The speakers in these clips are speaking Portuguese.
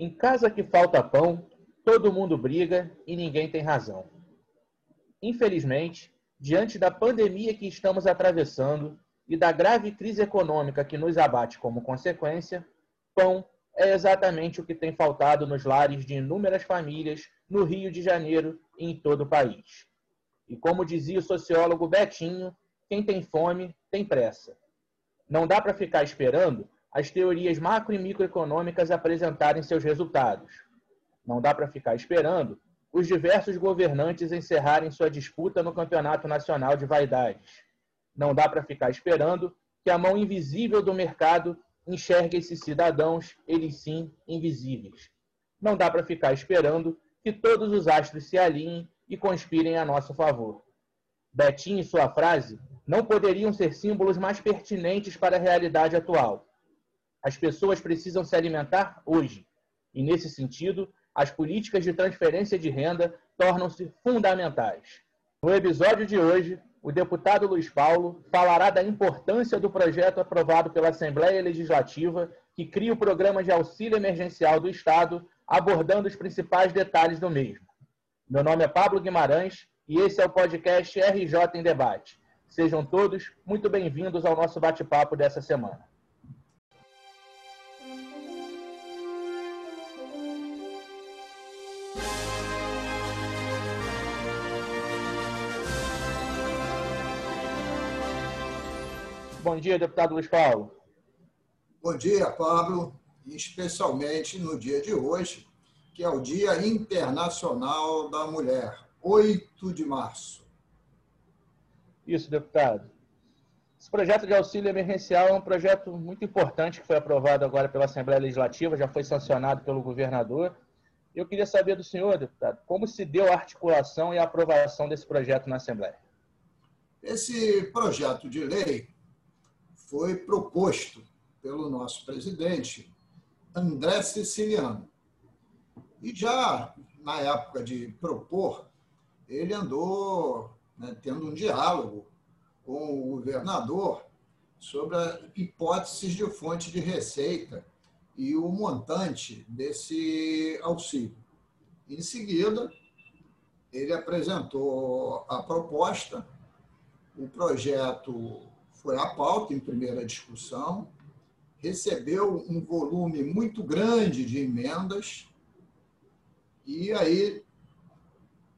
Em casa que falta pão, todo mundo briga e ninguém tem razão. Infelizmente, diante da pandemia que estamos atravessando e da grave crise econômica que nos abate como consequência, pão é exatamente o que tem faltado nos lares de inúmeras famílias no Rio de Janeiro e em todo o país. E como dizia o sociólogo Betinho, quem tem fome tem pressa. Não dá para ficar esperando as teorias macro e microeconômicas apresentarem seus resultados. Não dá para ficar esperando os diversos governantes encerrarem sua disputa no Campeonato Nacional de Vaidades. Não dá para ficar esperando que a mão invisível do mercado enxergue esses cidadãos, eles sim, invisíveis. Não dá para ficar esperando que todos os astros se alinhem e conspirem a nosso favor. Betinho e sua frase não poderiam ser símbolos mais pertinentes para a realidade atual. As pessoas precisam se alimentar hoje. E, nesse sentido, as políticas de transferência de renda tornam-se fundamentais. No episódio de hoje, o deputado Luiz Paulo falará da importância do projeto aprovado pela Assembleia Legislativa que cria o programa de auxílio emergencial do Estado, abordando os principais detalhes do mesmo. Meu nome é Pablo Guimarães e esse é o podcast RJ em Debate. Sejam todos muito bem-vindos ao nosso bate-papo dessa semana. Bom dia, deputado Luiz Paulo. Bom dia, Pablo, especialmente no dia de hoje, que é o Dia Internacional da Mulher, 8 de março. Isso, deputado. Esse projeto de auxílio emergencial é um projeto muito importante que foi aprovado agora pela Assembleia Legislativa, já foi sancionado pelo governador. Eu queria saber do senhor, deputado, como se deu a articulação e a aprovação desse projeto na Assembleia? Esse projeto de lei foi proposto pelo nosso presidente, André Siciliano. E já na época de propor, ele andou né, tendo um diálogo com o governador sobre hipóteses de fonte de receita e o montante desse auxílio. Em seguida, ele apresentou a proposta, o projeto foi a pauta em primeira discussão, recebeu um volume muito grande de emendas, e aí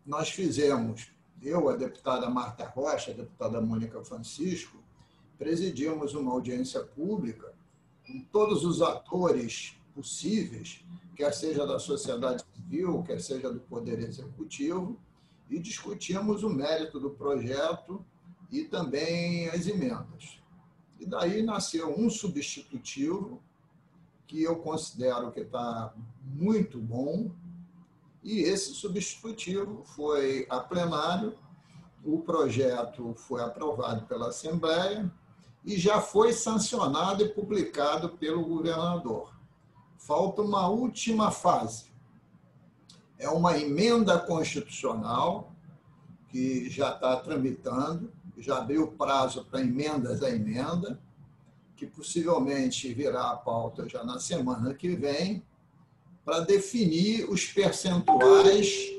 nós fizemos, eu, a deputada Marta Rocha, a deputada Mônica Francisco, presidimos uma audiência pública com todos os atores possíveis, quer seja da sociedade civil, quer seja do Poder Executivo, e discutimos o mérito do projeto e também as emendas. E daí nasceu um substitutivo que eu considero que está muito bom, e esse substitutivo foi a plenário, o projeto foi aprovado pela Assembleia e já foi sancionado e publicado pelo governador. Falta uma última fase. É uma emenda constitucional que já está tramitando, já abriu prazo para emendas a emenda, que possivelmente virá a pauta já na semana que vem, para definir os percentuais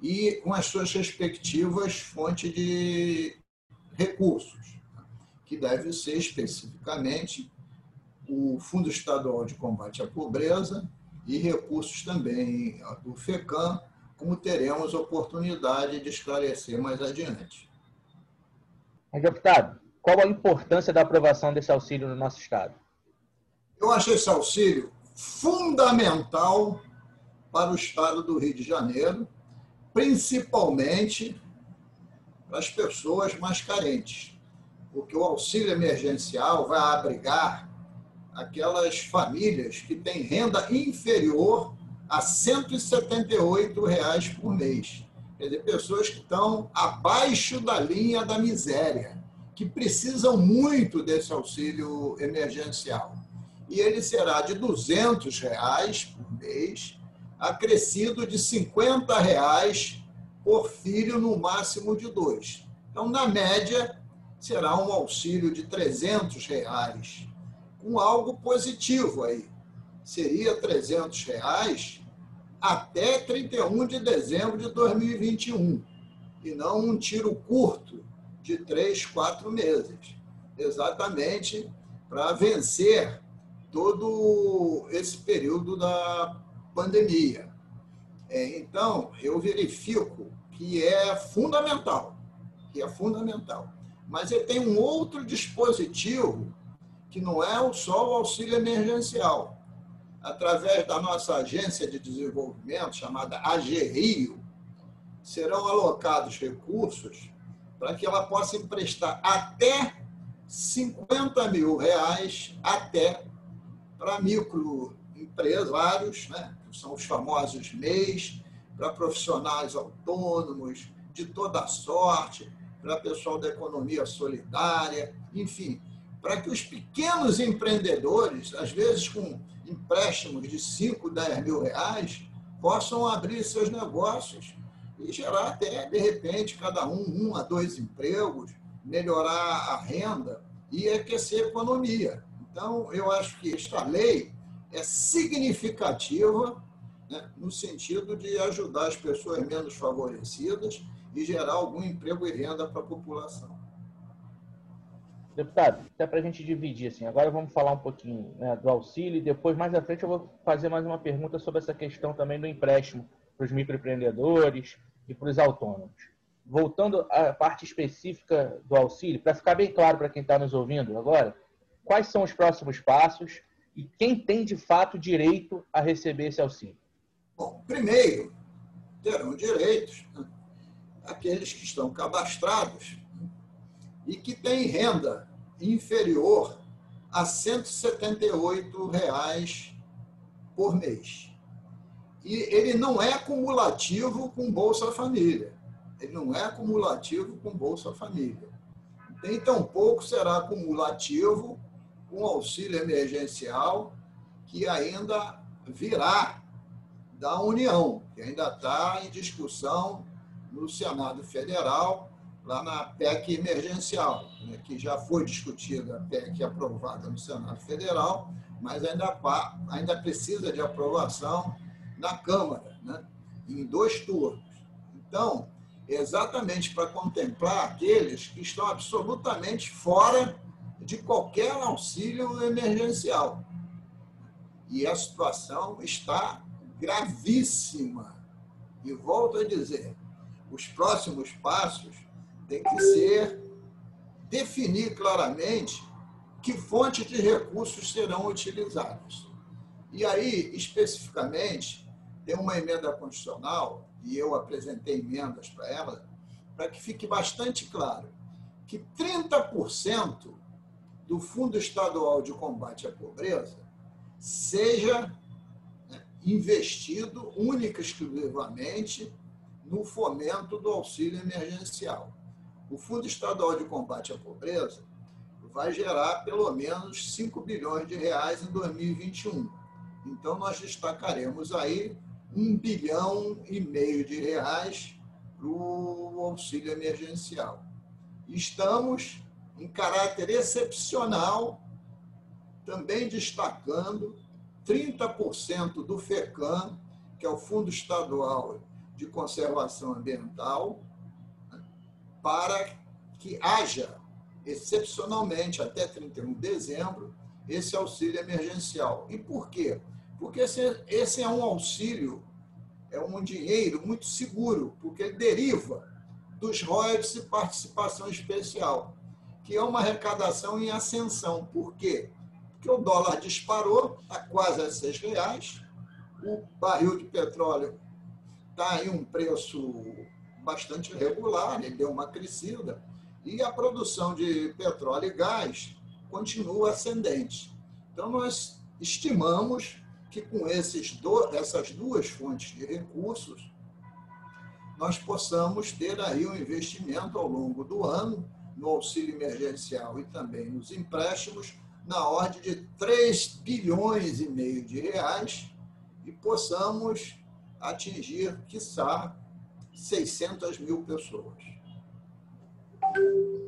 e com as suas respectivas fontes de recursos, que deve ser especificamente o Fundo Estadual de Combate à Pobreza e recursos também do FECAM, como teremos oportunidade de esclarecer mais adiante. Mas, deputado, qual a importância da aprovação desse auxílio no nosso Estado? Eu acho esse auxílio fundamental para o Estado do Rio de Janeiro, principalmente para as pessoas mais carentes, porque o auxílio emergencial vai abrigar aquelas famílias que têm renda inferior a 178 reais por mês. Quer dizer, pessoas que estão abaixo da linha da miséria, que precisam muito desse auxílio emergencial. E ele será de 200 reais por mês, acrescido de 50 reais por filho, no máximo de dois. Então, na média, será um auxílio de 300 reais, com algo positivo aí. seria 300 reais até 31 de dezembro de 2021, e não um tiro curto de três, quatro meses, exatamente para vencer todo esse período da pandemia. É, então, eu verifico que é fundamental, que é fundamental. Mas ele tem um outro dispositivo que não é só o auxílio emergencial. Através da nossa agência de desenvolvimento, chamada AGRIO, serão alocados recursos para que ela possa emprestar até 50 mil reais até para microempresários, né? que são os famosos MEIs, para profissionais autônomos de toda sorte, para pessoal da economia solidária, enfim, para que os pequenos empreendedores, às vezes com empréstimos de 5, 10 mil reais, possam abrir seus negócios e gerar até, de repente, cada um, um a dois empregos, melhorar a renda e aquecer a economia. Então, eu acho que esta lei é significativa né, no sentido de ajudar as pessoas menos favorecidas e gerar algum emprego e renda para a população. Deputado, até para a gente dividir, assim, agora vamos falar um pouquinho né, do auxílio e depois, mais à frente, eu vou fazer mais uma pergunta sobre essa questão também do empréstimo para os microempreendedores e para os autônomos. Voltando à parte específica do auxílio, para ficar bem claro para quem está nos ouvindo agora, quais são os próximos passos e quem tem de fato direito a receber esse auxílio? Bom, primeiro, terão direitos né, aqueles que estão cadastrados e que têm renda inferior a 178 reais por mês. E ele não é cumulativo com Bolsa Família. Ele não é cumulativo com Bolsa Família. Nem tampouco será cumulativo com auxílio emergencial, que ainda virá da União, que ainda está em discussão no Senado Federal, lá na PEC emergencial, né, que já foi discutida a PEC aprovada no Senado Federal, mas ainda, ainda precisa de aprovação na Câmara, né, em dois turnos. Então, exatamente para contemplar aqueles que estão absolutamente fora de qualquer auxílio emergencial. E a situação está gravíssima. E volto a dizer, os próximos passos têm que ser definir claramente que fontes de recursos serão utilizadas. E aí, especificamente, tem uma emenda constitucional, e eu apresentei emendas para ela, para que fique bastante claro que 30% do Fundo Estadual de Combate à Pobreza seja investido única e exclusivamente no fomento do auxílio emergencial. O Fundo Estadual de Combate à Pobreza vai gerar pelo menos 5 bilhões de reais em 2021. Então, nós destacaremos aí um bilhão e meio de reais para o auxílio emergencial. Estamos, em caráter excepcional, também destacando 30% do FECAM, que é o Fundo Estadual de Conservação Ambiental, para que haja, excepcionalmente, até 31 de dezembro, esse auxílio emergencial. E por quê? Porque esse, esse é um auxílio, é um dinheiro muito seguro, porque ele deriva dos royalties e participação especial, que é uma arrecadação em ascensão. Por quê? que o dólar disparou, está quase a seis reais, o barril de petróleo está em um preço bastante regular, ele deu uma crescida, e a produção de petróleo e gás continua ascendente. Então, nós estimamos que com esses do, essas duas fontes de recursos, nós possamos ter aí um investimento ao longo do ano no auxílio emergencial e também nos empréstimos na ordem de 3 bilhões e meio de reais e possamos atingir, quiçá, 600 mil pessoas.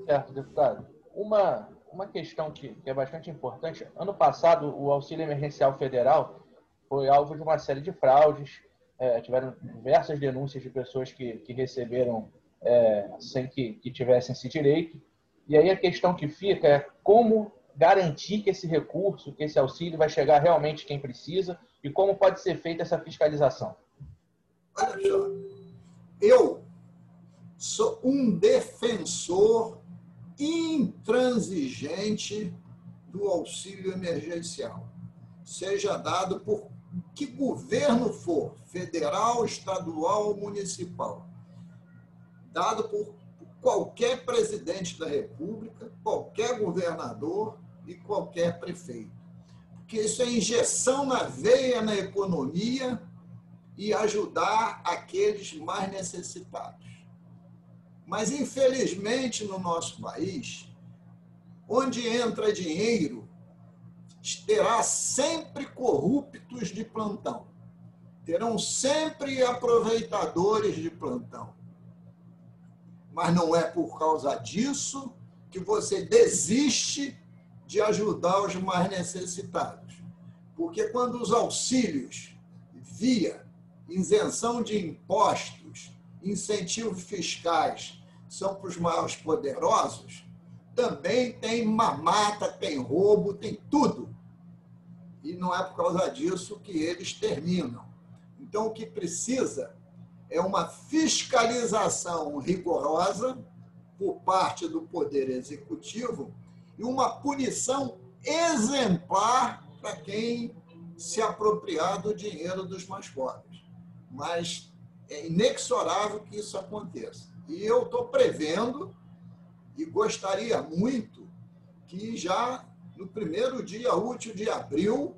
Certo, deputado. Uma, uma questão que, que é bastante importante. Ano passado, o auxílio emergencial federal foi alvo de uma série de fraudes, é, tiveram diversas denúncias de pessoas que, que receberam é, sem que, que tivessem esse direito. E aí a questão que fica é como garantir que esse recurso, que esse auxílio vai chegar realmente quem precisa e como pode ser feita essa fiscalização. Olha só, eu sou um defensor intransigente do auxílio emergencial, seja dado por que governo for, federal, estadual ou municipal, dado por qualquer presidente da República, qualquer governador e qualquer prefeito. Porque isso é injeção na veia na economia e ajudar aqueles mais necessitados. Mas, infelizmente, no nosso país, onde entra dinheiro, terá sempre corruptos de plantão. Terão sempre aproveitadores de plantão. Mas não é por causa disso que você desiste de ajudar os mais necessitados. Porque quando os auxílios via isenção de impostos, incentivos fiscais são para os maiores poderosos, também tem mamata, tem roubo, tem tudo. E não é por causa disso que eles terminam. Então, o que precisa é uma fiscalização rigorosa por parte do Poder Executivo e uma punição exemplar para quem se apropriar do dinheiro dos mais pobres. Mas é inexorável que isso aconteça. E eu estou prevendo e gostaria muito que já no primeiro dia útil de abril,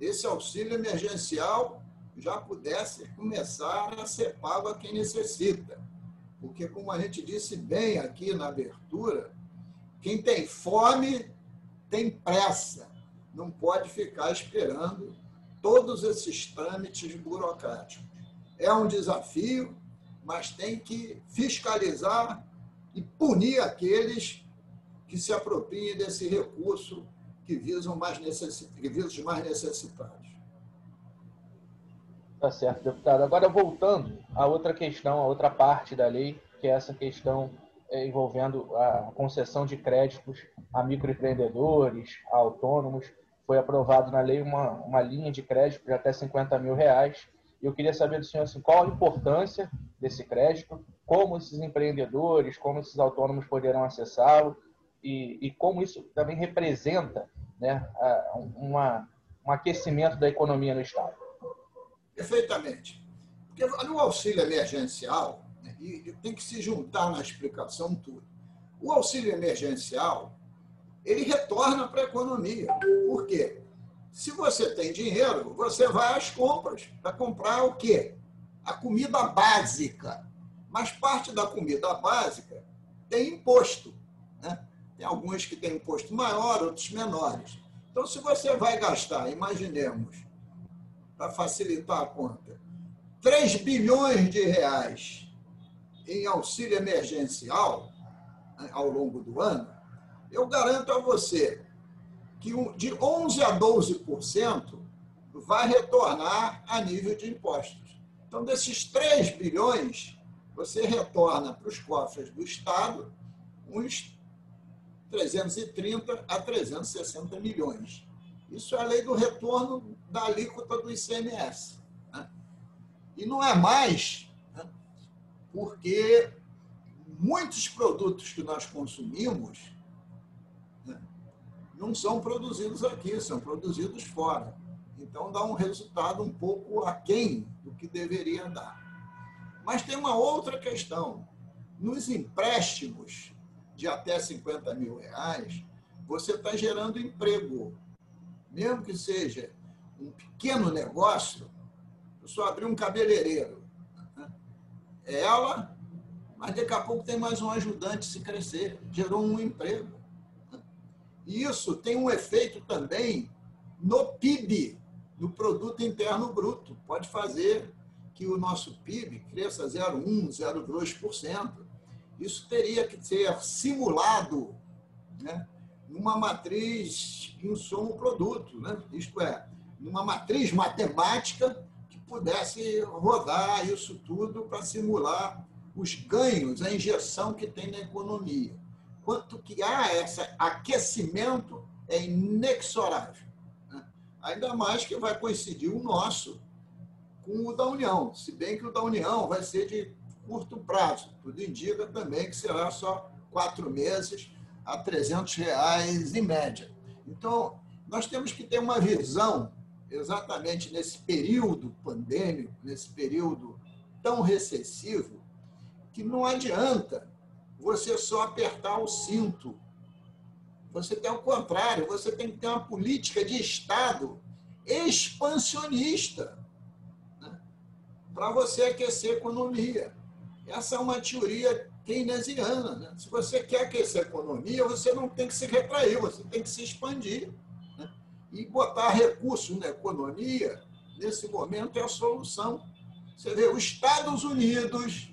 esse auxílio emergencial já pudesse começar a ser pago a quem necessita. Porque, como a gente disse bem aqui na abertura, quem tem fome tem pressa, não pode ficar esperando todos esses trâmites burocráticos. É um desafio, mas tem que fiscalizar e punir aqueles que se apropriem desse recurso que visam mais necessit... que visam os mais necessitados. Tá certo, deputado. Agora, voltando a outra questão, a outra parte da lei, que é essa questão é, envolvendo a concessão de créditos a microempreendedores, a autônomos. Foi aprovado na lei uma, uma linha de crédito de até 50 mil reais. Eu queria saber do senhor assim, qual a importância desse crédito, como esses empreendedores, como esses autônomos poderão acessá-lo e, e, como isso também representa né, uma, um aquecimento da economia no Estado. Perfeitamente. Porque no auxílio emergencial, né, e tem que se juntar na explicação tudo. O auxílio emergencial, ele retorna para a economia. Por quê? Se você tem dinheiro, você vai às compras para comprar o quê? A comida básica. Mas parte da comida básica tem imposto. Né? Tem alguns que têm imposto maior, outros menores. Então, se você vai gastar, imaginemos, para facilitar a conta, 3 bilhões de reais em auxílio emergencial né, ao longo do ano, eu garanto a você que de 11% a 12% vai retornar a nível de impostos. Então, desses 3 bilhões, você retorna para os cofres do Estado uns 330 a 360 milhões. Isso é a lei do retorno da alíquota do ICMS. Né? E não é mais né? porque muitos produtos que nós consumimos? Não são produzidos aqui, são produzidos fora. Então dá um resultado um pouco aquém do que deveria dar. Mas tem uma outra questão. Nos empréstimos de até 50 mil reais, você está gerando emprego. Mesmo que seja um pequeno negócio, eu só abri um cabeleireiro. É ela, mas daqui a pouco tem mais um ajudante se crescer, gerou um emprego. E isso tem um efeito também no PIB, no Produto Interno Bruto. Pode fazer que o nosso PIB cresça 0,1%, 0,2% isso teria que ser simulado né, numa matriz insumo-produto. Né? Isto é, numa matriz matemática que pudesse rodar isso tudo para simular os ganhos, a injeção que tem na economia. Quanto que há esse aquecimento é inexorável. Né? Ainda mais que vai coincidir o nosso com o da União, se bem que o da União vai ser de curto prazo. Tudo indica também que será só quatro meses a 300 reais em média. Então, nós temos que ter uma visão exatamente nesse período pandêmico, nesse período tão recessivo, que não adianta você só apertar o cinto. Você tem o contrário, você tem que ter uma política de Estado expansionista né? para você aquecer a economia. Essa é uma teoria keynesiana. Né? Se você quer aquecer a economia, você não tem que se retrair, você tem que se expandir. Né? E botar recursos na economia, nesse momento, é a solução. Você vê, os Estados Unidos,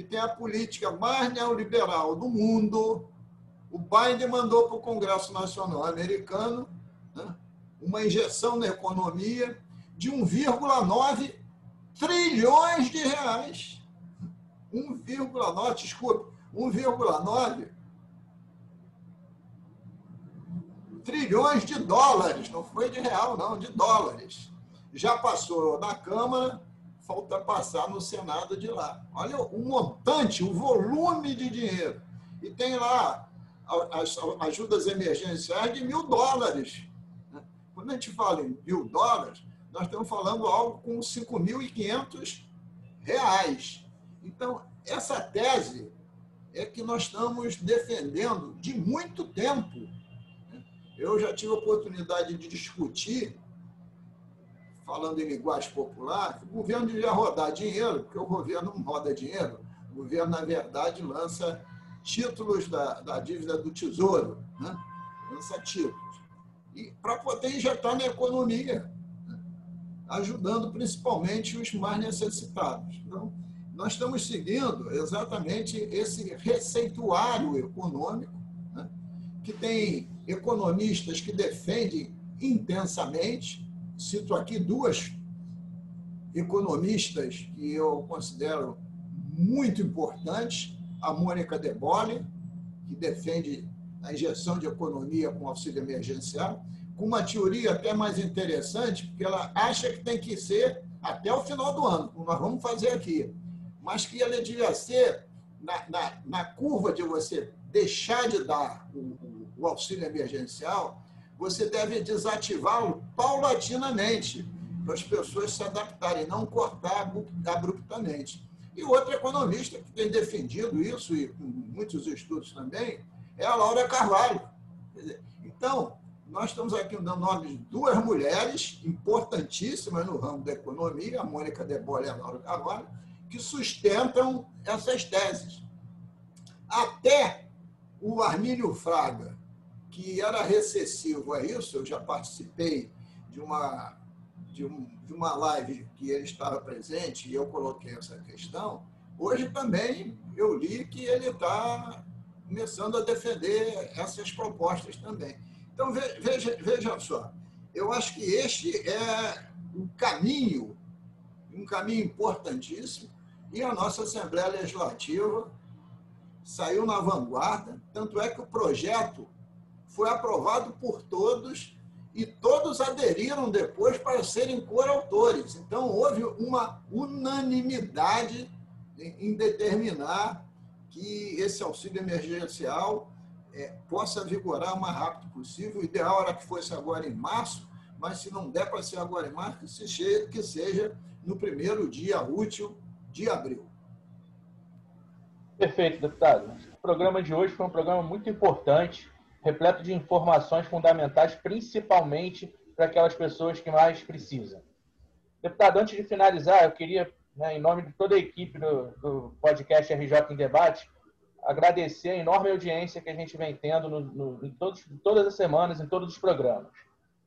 que tem a política mais neoliberal do mundo, o Biden mandou para o Congresso Nacional Americano né, uma injeção na economia de 1,9 trilhões de reais. 1,9, desculpe, 1,9 trilhões de dólares, não foi de real, não, de dólares. Já passou na Câmara, falta passar no Senado de lá. Olha o montante, o volume de dinheiro. E tem lá as ajudas emergenciais de mil dólares. Quando a gente fala em mil dólares, nós estamos falando algo com 5.500 reais. Então, essa tese é que nós estamos defendendo de muito tempo. Eu já tive a oportunidade de discutir, falando em linguagem popular, o governo devia rodar dinheiro, porque o governo não roda dinheiro. O governo, na verdade, lança títulos da, da dívida do Tesouro, né? lança títulos. E para poder injetar na economia, né? ajudando principalmente os mais necessitados. Então, nós estamos seguindo exatamente esse receituário econômico, né, que tem economistas que defendem intensamente. Cito aqui duas economistas que eu considero muito importantes: a Mônica De Bolle, que defende a injeção de economia com auxílio emergencial, com uma teoria até mais interessante, porque ela acha que tem que ser até o final do ano, como nós vamos fazer aqui. Mas que ele devia ser na, na, na curva de você deixar de dar o, o, o auxílio emergencial, você deve desativá-lo paulatinamente, para as pessoas se adaptarem, não cortar abruptamente. E outro economista que tem defendido isso, e com muitos estudos também, é a Laura Carvalho. Então, nós estamos aqui dando nome de duas mulheres importantíssimas no ramo da economia, a Mônica Debole e a Laura Carvalho, que sustentam essas teses. Até o Armínio Fraga, que era recessivo a isso, eu já participei de uma, de, um, de uma live que ele estava presente e eu coloquei essa questão. Hoje também eu li que ele está começando a defender essas propostas também. Então, veja, veja só, eu acho que este é um caminho, um caminho importantíssimo, e a nossa Assembleia Legislativa saiu na vanguarda, tanto é que o projeto foi aprovado por todos e todos aderiram depois para serem coautores. Então, houve uma unanimidade em determinar que esse auxílio emergencial é, possa vigorar o mais rápido possível. O ideal era que fosse agora em março, mas se não der para ser agora em março, que seja no primeiro dia útil de abril. Perfeito, deputado. O programa de hoje foi um programa muito importante, repleto de informações fundamentais, principalmente para aquelas pessoas que mais precisam. Deputado, antes de finalizar, eu queria, né, em nome de toda a equipe do, do, podcast RJ em Debate, agradecer a enorme audiência que a gente vem tendo no, no, em todos, todas as semanas, em todos os programas.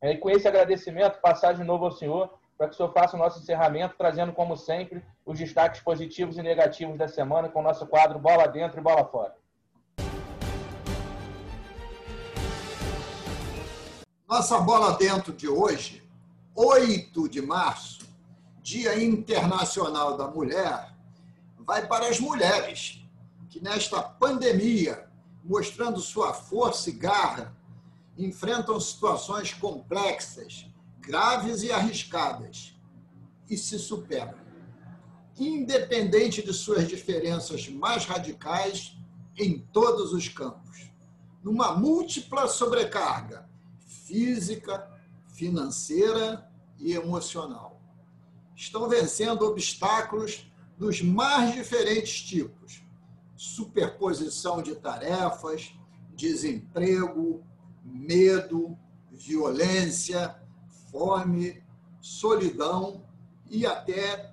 E com esse agradecimento, passar de novo ao senhor para que o senhor faça o nosso encerramento, trazendo, como sempre, os destaques positivos e negativos da semana com o nosso quadro Bola Dentro e Bola Fora. Nossa bola dentro de hoje 8 de março, Dia Internacional da Mulher, vai para as mulheres que, nesta pandemia, mostrando sua força e garra, enfrentam situações complexas, graves e arriscadas e se superam. Independente de suas diferenças mais radicais em todos os campos, numa múltipla sobrecarga física, financeira e emocional. Estão vencendo obstáculos dos mais diferentes tipos: superposição de tarefas, desemprego, medo, violência, fome, solidão e até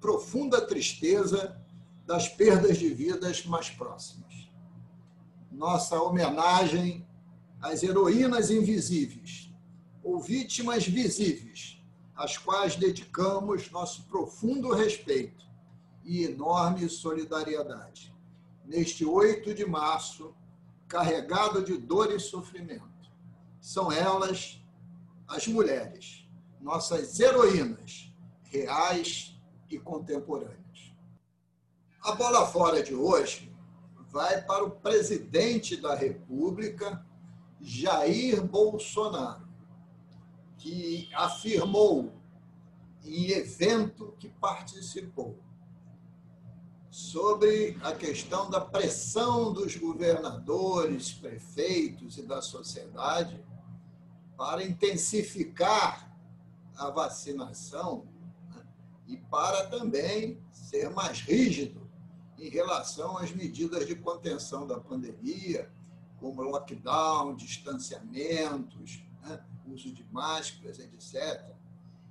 profunda tristeza das perdas de vidas mais próximas. Nossa homenagem às heroínas invisíveis, ou vítimas visíveis, às quais dedicamos nosso profundo respeito e enorme solidariedade. Neste 8 de março, carregado de dor e sofrimento. São elas, as mulheres, nossas heroínas, reais e contemporâneas. A bola fora de hoje vai para o presidente da República, Jair Bolsonaro, que afirmou em evento que participou sobre a questão da pressão dos governadores, prefeitos e da sociedade para intensificar a vacinação né? e para também ser mais rígido em relação às medidas de contenção da pandemia, como lockdown, distanciamentos, né? uso de máscaras, etc.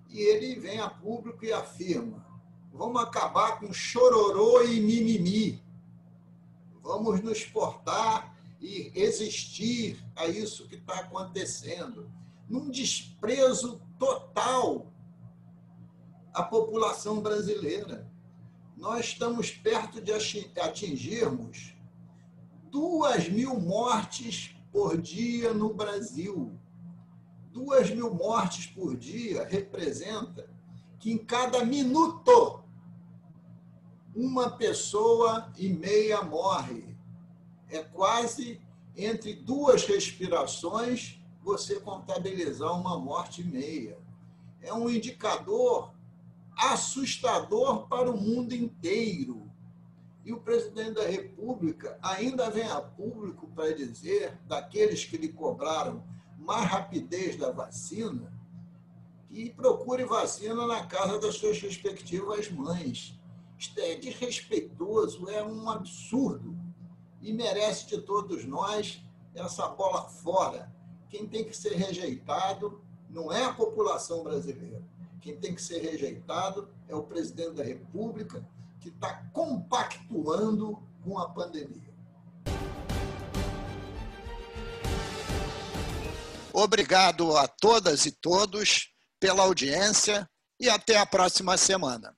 E ele vem a público e afirma: Vamos acabar com chororô e mimimi. Vamos nos portar e resistir a isso que está acontecendo. Num desprezo total à população brasileira. Nós estamos perto de atingirmos duas mil mortes por dia no Brasil. Duas mil mortes por dia representa que em cada minuto uma pessoa e meia morre. É quase entre duas respirações você contabilizar uma morte e meia. É um indicador assustador para o mundo inteiro. E o presidente da República ainda vem a público para dizer, daqueles que lhe cobraram mais rapidez da vacina, que procure vacina na casa das suas respectivas mães. Isto é desrespeitoso, é um absurdo e merece de todos nós essa bola fora. Quem tem que ser rejeitado não é a população brasileira. Quem tem que ser rejeitado é o presidente da República, que está compactuando com a pandemia. Obrigado a todas e todos pela audiência e até a próxima semana.